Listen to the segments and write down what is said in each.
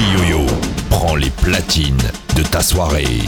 Yo-Yo prend les platines de ta soirée.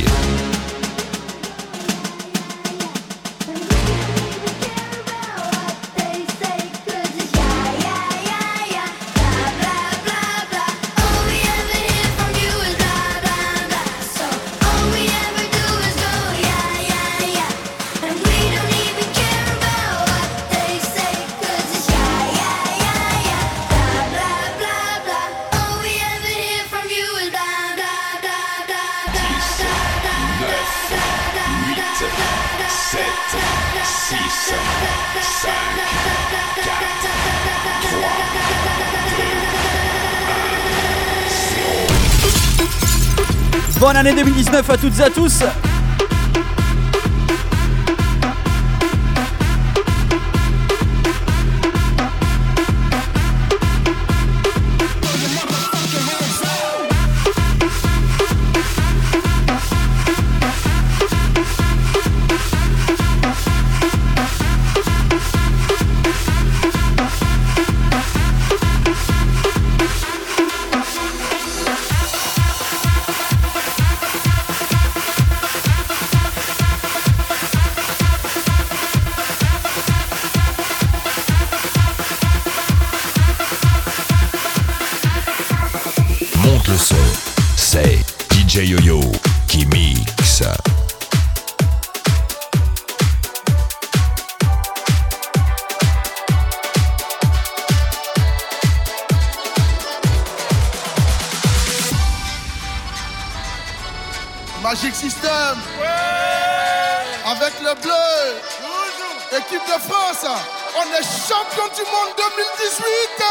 À toutes et à tous monte le son. C'est DJ Yo-Yo qui mixe. Magic System. Avec le bleu. Équipe de France. On est champion du monde 2018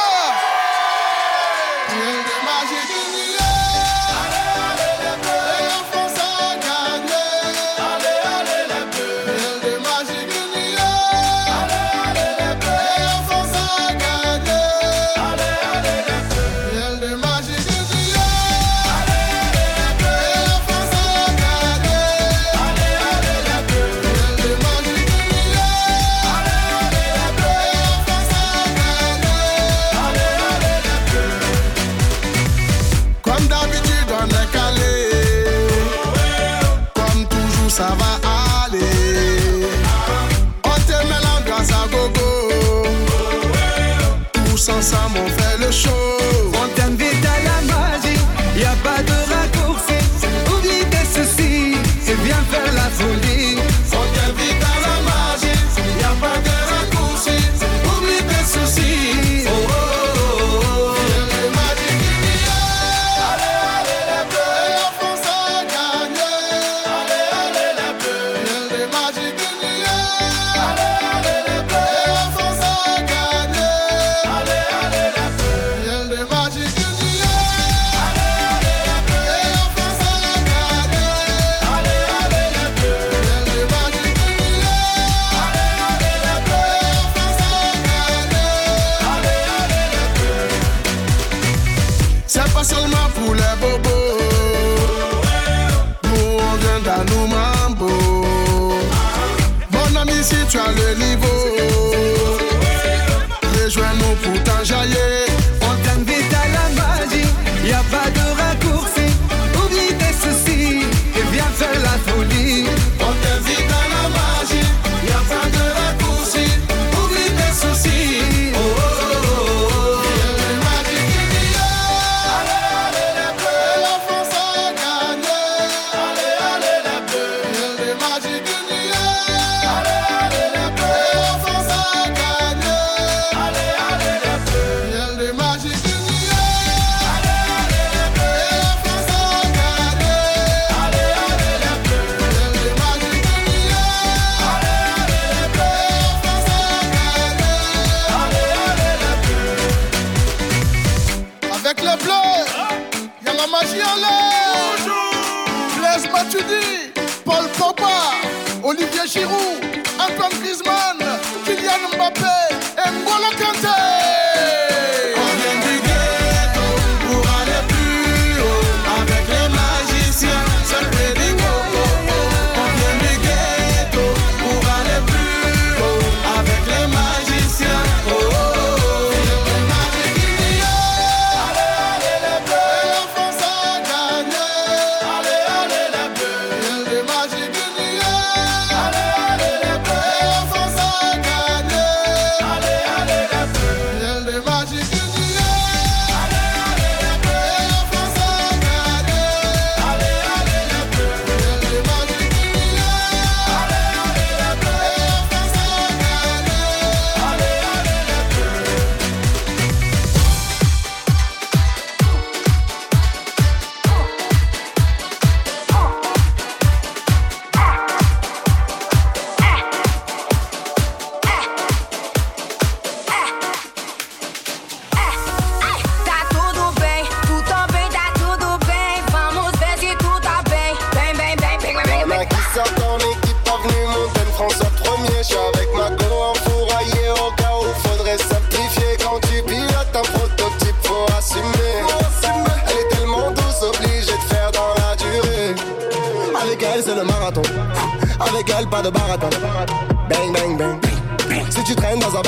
Olivier Giroud, Antoine Griezmann.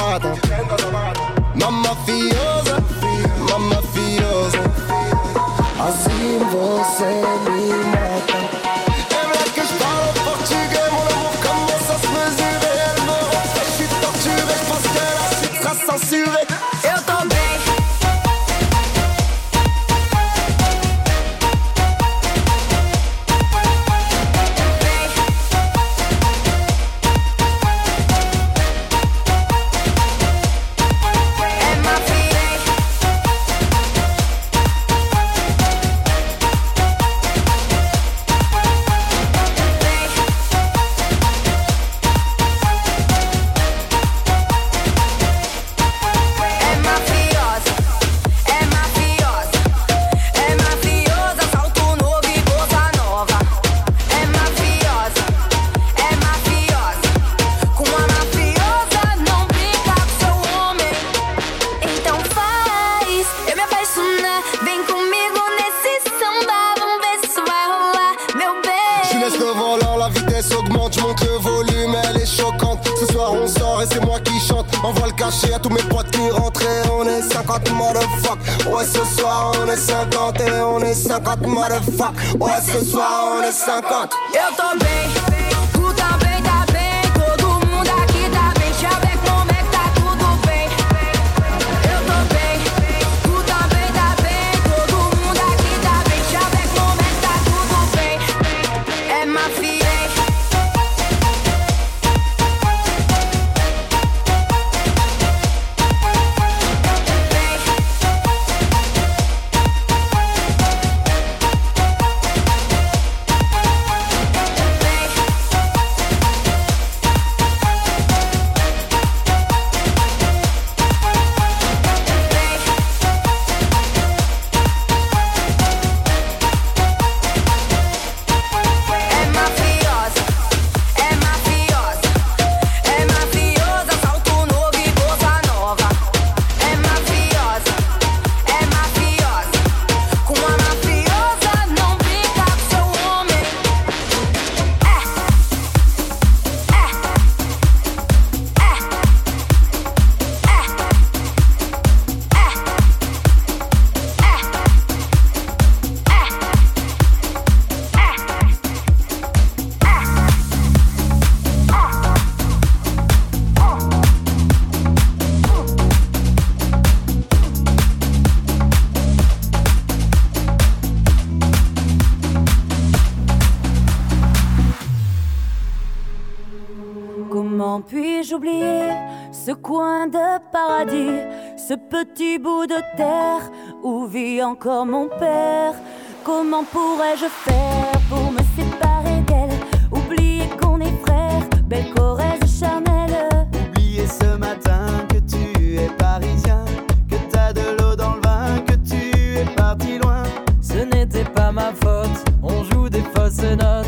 malvada. Mamma fiosa, mamma fiosa. Assim você me encore mon père. Comment pourrais-je faire pour me séparer d'elle? Oublier qu'on est frères, belle Corrèze charnelle. Oublier ce matin que tu es parisien, que t'as de l'eau dans le vin, que tu es parti loin. Ce n'était pas ma faute, on joue des fausses notes.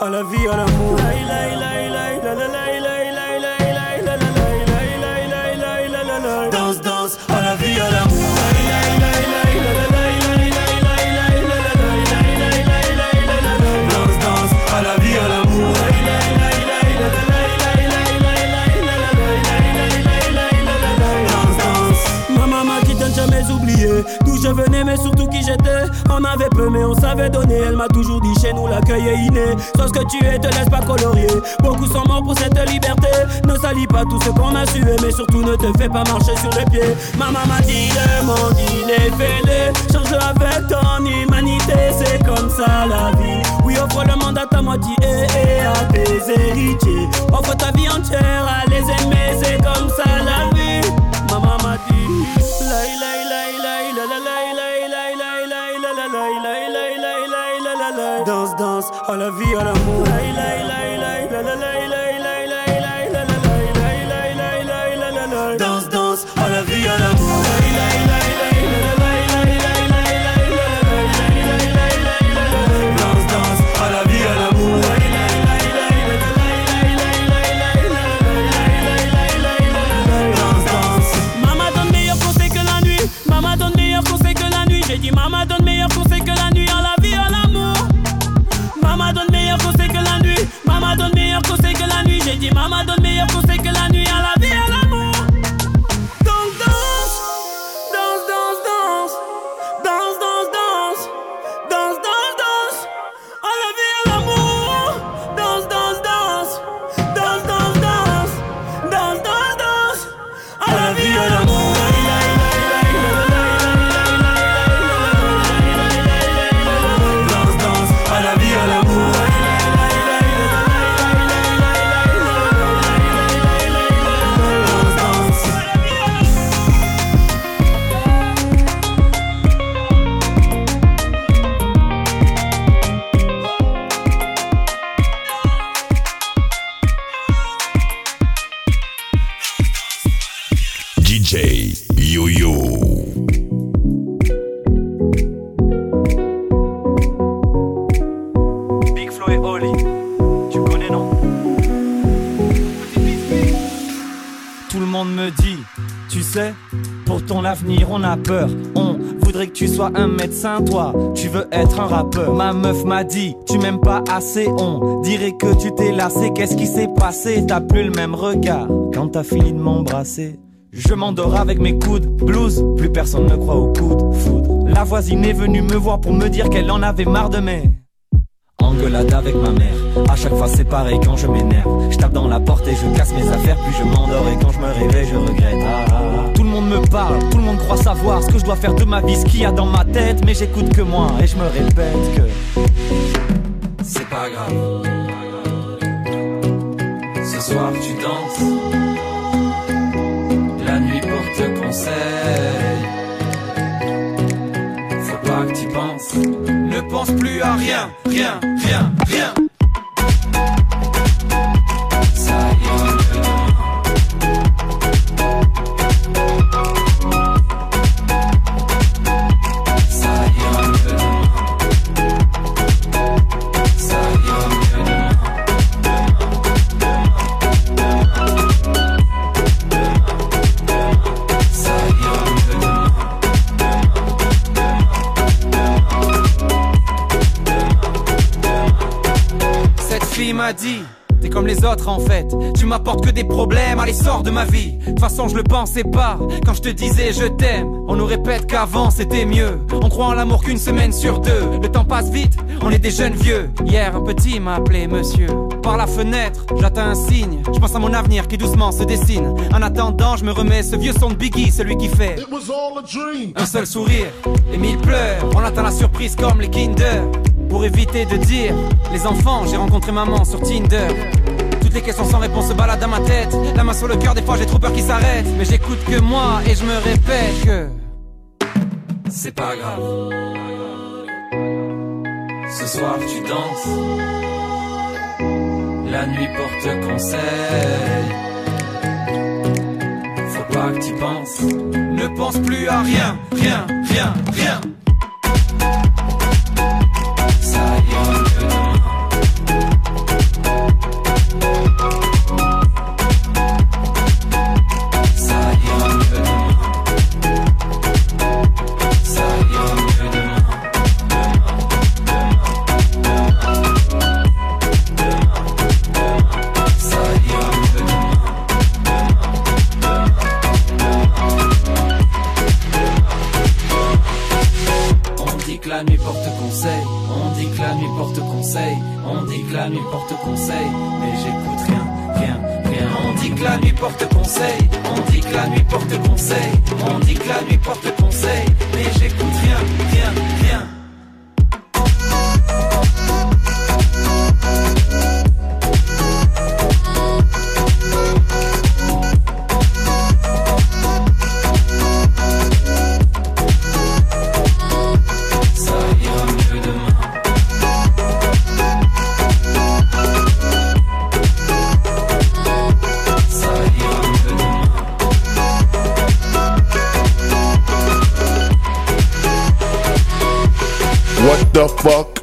à la vie, à l'amour. La, je venais, mais surtout qui j'étais. On avait peu, mais on savait donner. Elle m'a toujours dit chez nous l'accueil est inné. Sois ce que tu es, te laisse pas colorier. Beaucoup sont morts pour cette liberté. Ne salis pas tout ce qu'on a sué, mais surtout ne te fais pas marcher sur les pieds. Maman m'a dit demandez-les, fais-les. Change avec ton humanité, c'est comme ça la vie. Oui, offre le monde à ta moitié et à tes héritiers. Offre ta vie entière à les aimer, c'est comme ça la vie. Maman m'a dit, laï, On voudrait que tu sois un médecin, toi, tu veux être un rappeur. Ma meuf m'a dit, tu m'aimes pas assez, on dirait que tu t'es lassé. Qu'est-ce qui s'est passé? T'as plus le même regard quand t'as fini de m'embrasser. Je m'endors avec mes coudes, blues, plus personne ne croit aux coudes, foudre. La voisine est venue me voir pour me dire qu'elle en avait marre de mes engueulade avec ma mère. À chaque fois c'est pareil quand je m'énerve. Je tape dans la porte et je casse mes affaires, puis je m'endors et quand je me réveille je regrette. Ah, ah, ah. Le monde me parle, tout le monde croit savoir ce que je dois faire de ma vie, ce qu'il y a dans ma tête, mais j'écoute que moi et je me répète que c'est pas grave. Ce soir tu danses, la nuit porte conseil. Faut pas que tu penses, ne pense plus à rien, rien, rien, rien. En fait, tu m'apportes que des problèmes, allez sors de ma vie. De toute façon je le pensais pas, quand je te disais je t'aime. On nous répète qu'avant c'était mieux, on croit en l'amour qu'une semaine sur deux. Le temps passe vite, on est des jeunes vieux. Hier un petit m'a appelé monsieur. Par la fenêtre, j'attends un signe, je pense à mon avenir qui doucement se dessine. En attendant je me remets ce vieux son de Biggie, celui qui fait un seul sourire et mille pleurs. On attend la surprise comme les Kinder. Pour éviter de dire Les enfants, j'ai rencontré maman sur Tinder Les questions sans réponse se baladent dans ma tête. La main sur le cœur, des fois j'ai trop peur qu'ils s'arrêtent Mais j'écoute que moi et je me répète que C'est pas grave. Ce soir tu danses. La nuit porte conseil. Faut pas que tu penses. Ne pense plus à rien, rien, rien, rien the fuck?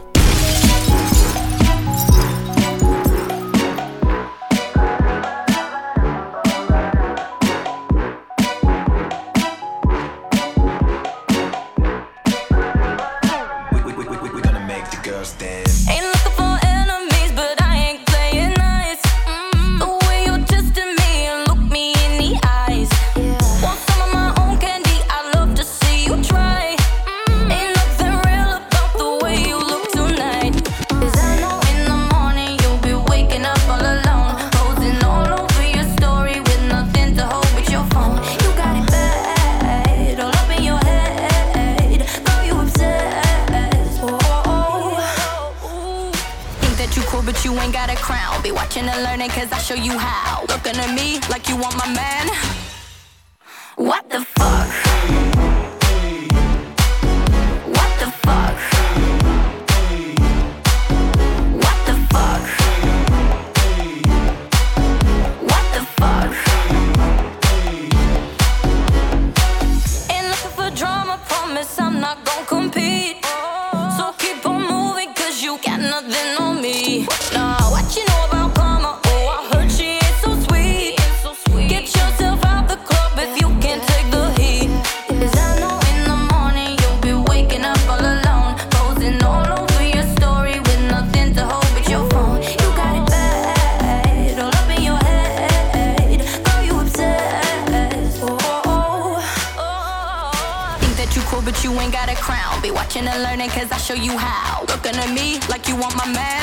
cause I show you how. Looking at me like you want my man.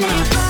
summer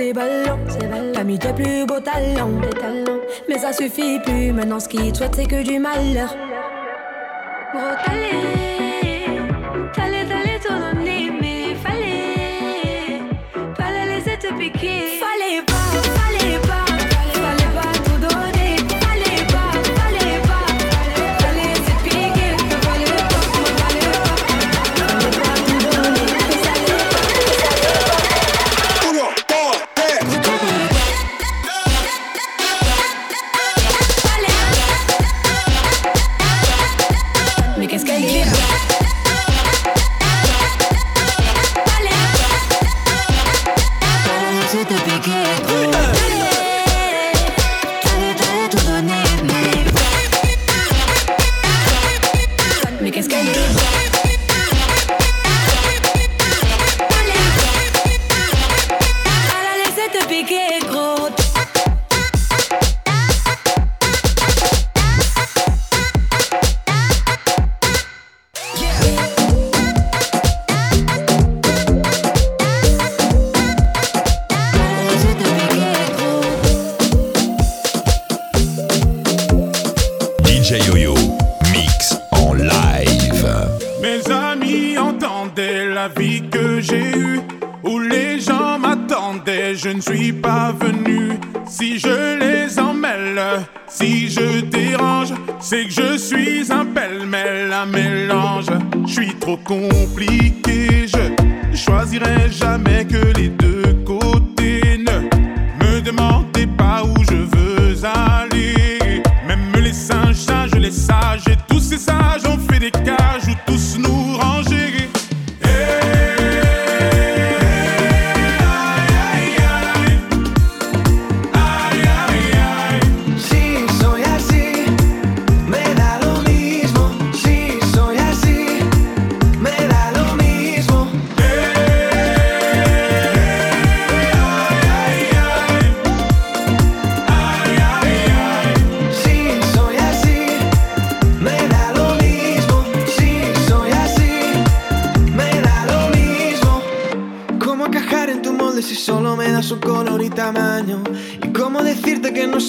c'est ballon. T'as mis tes plus beaux talents. Mais ça suffit plus, maintenant ce qu'ils te souhaitent c'est que du malheur.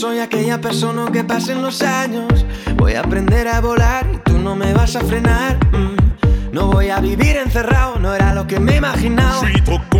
soy aquella persona que pasen los años. Voy a aprender a volar y tú no me vas a frenar. Mm. No voy a vivir encerrado, no era lo que me imaginaba. Soy trop.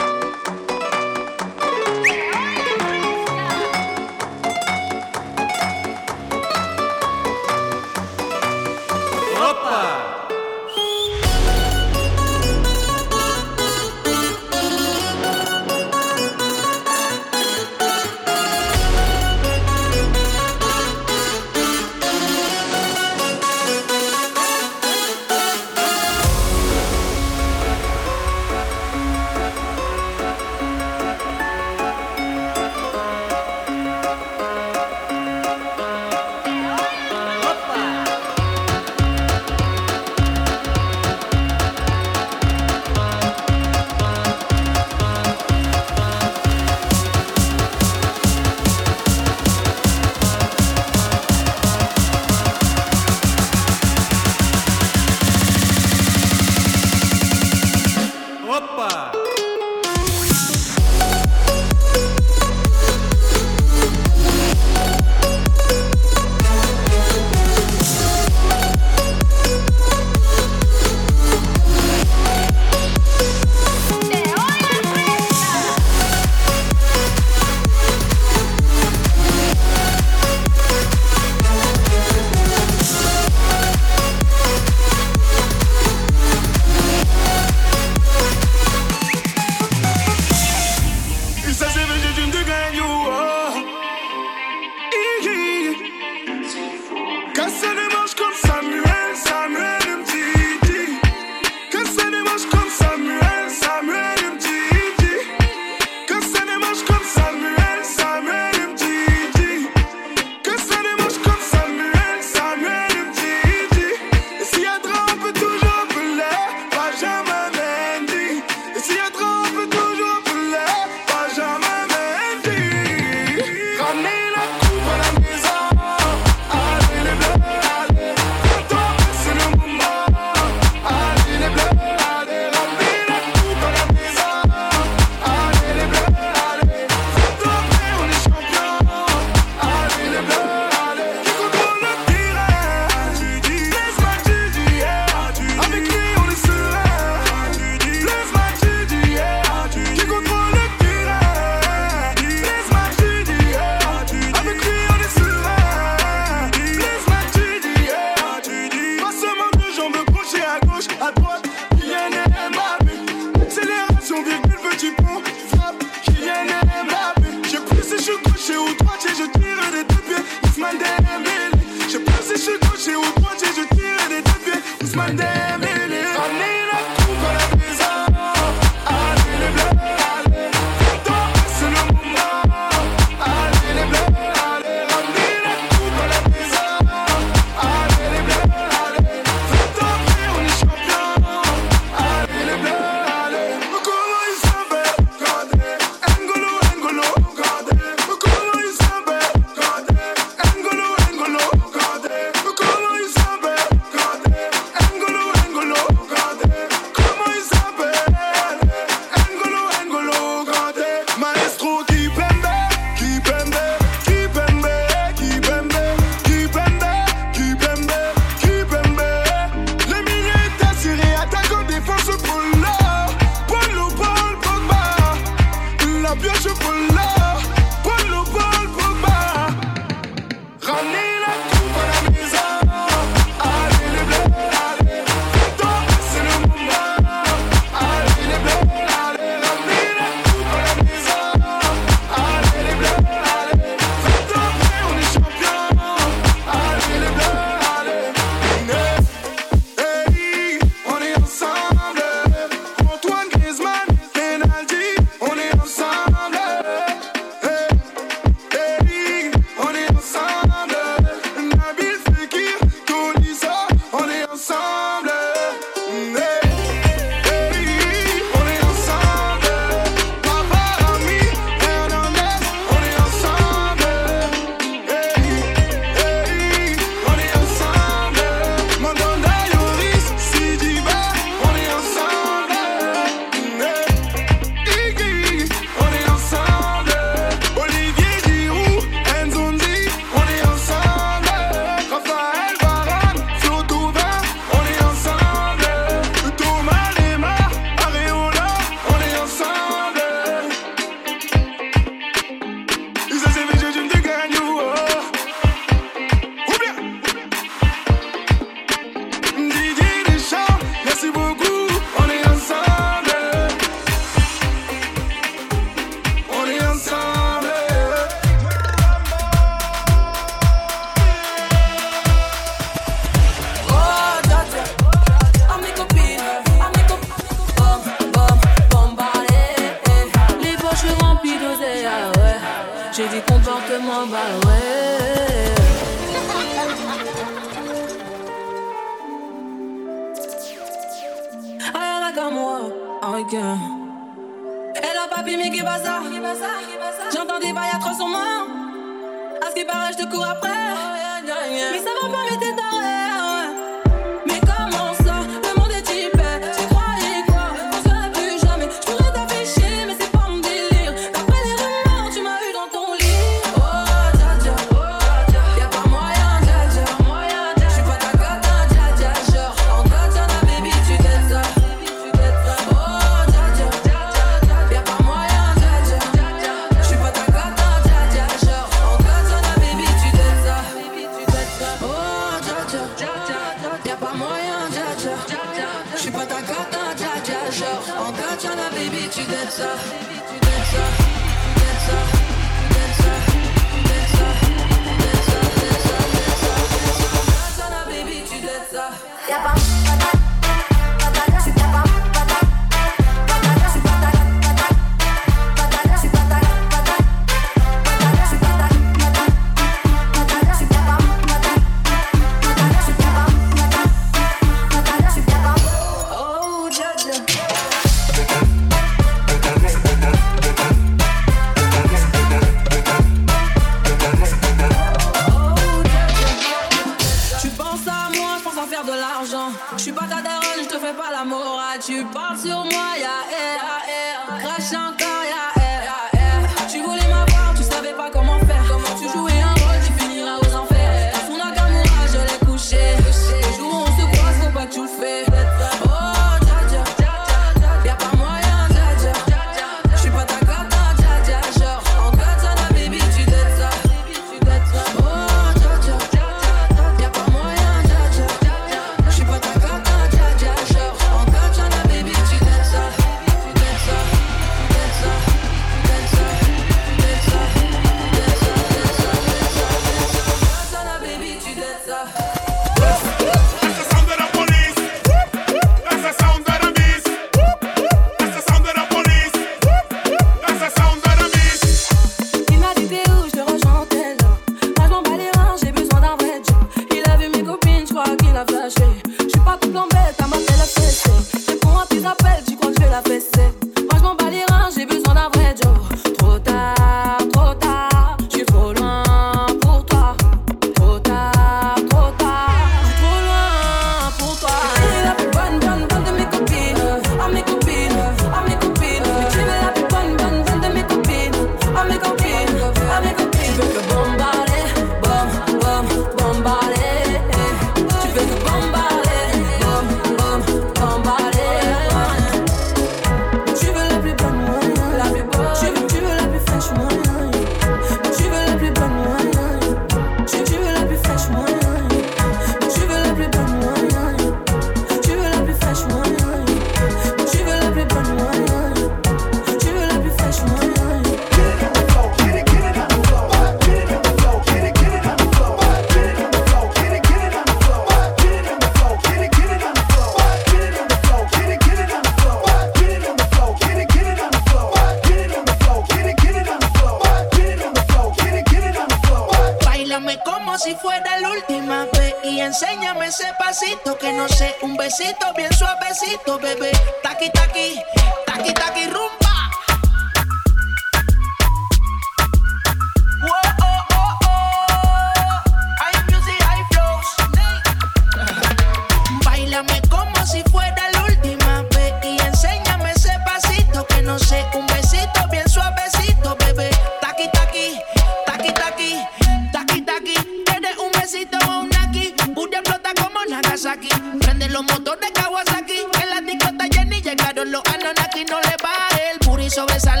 Kawasaki. Prende los motores Kawasaki. En la discota Jenny llegaron los Anonaki. No le va el puri sobresale.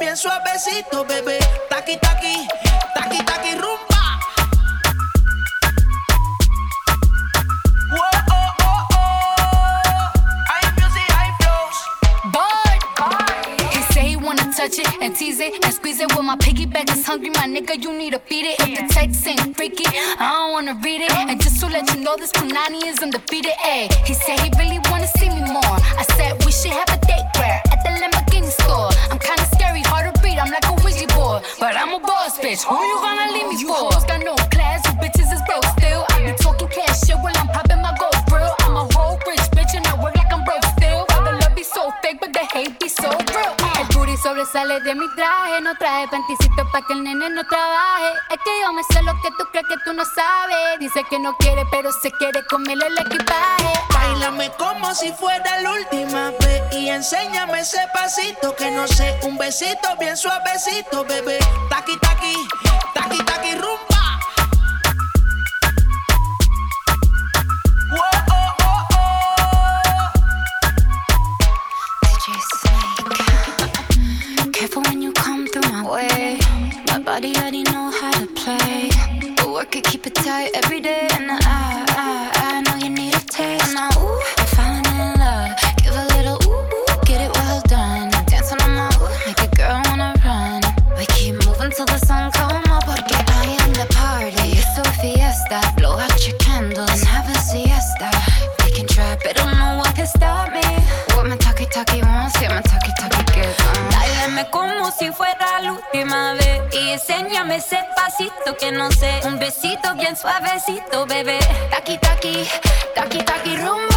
bien suavecito, bebé. Taqui, taqui, taqui, taqui, rumba. touch it and tease it and squeeze it. When my piggyback is hungry, my nigga, you need to feed it. If the text ain't freaky, I don't wanna read it. And just to let you know, this tonight que no quiere, pero se quiere comerle el equipaje. Bailame como si fuera la última vez y enséñame ese pasito que no sé, un besito bien suavecito, bebé. Taqui taqui, taqui taqui rumba. It, keep it tight every day. And I, I, I know you need a taste. Now, ooh, I'm falling in love. Give a little ooh, ooh, get it well done. Dance on my ooh, make a girl wanna run. We keep moving till the sun come up. Porque I am the party. It's a fiesta. Blow out your candles and have a siesta. They can try, but don't know what can stop me. What my talkie talkie wants, yeah, my talkie talkie gets on. Báilame como si fuera la última vez y enséñame ese que no sé. Un besito bien suavecito, bebé. Taqui, taqui, taqui, taqui, rumbo.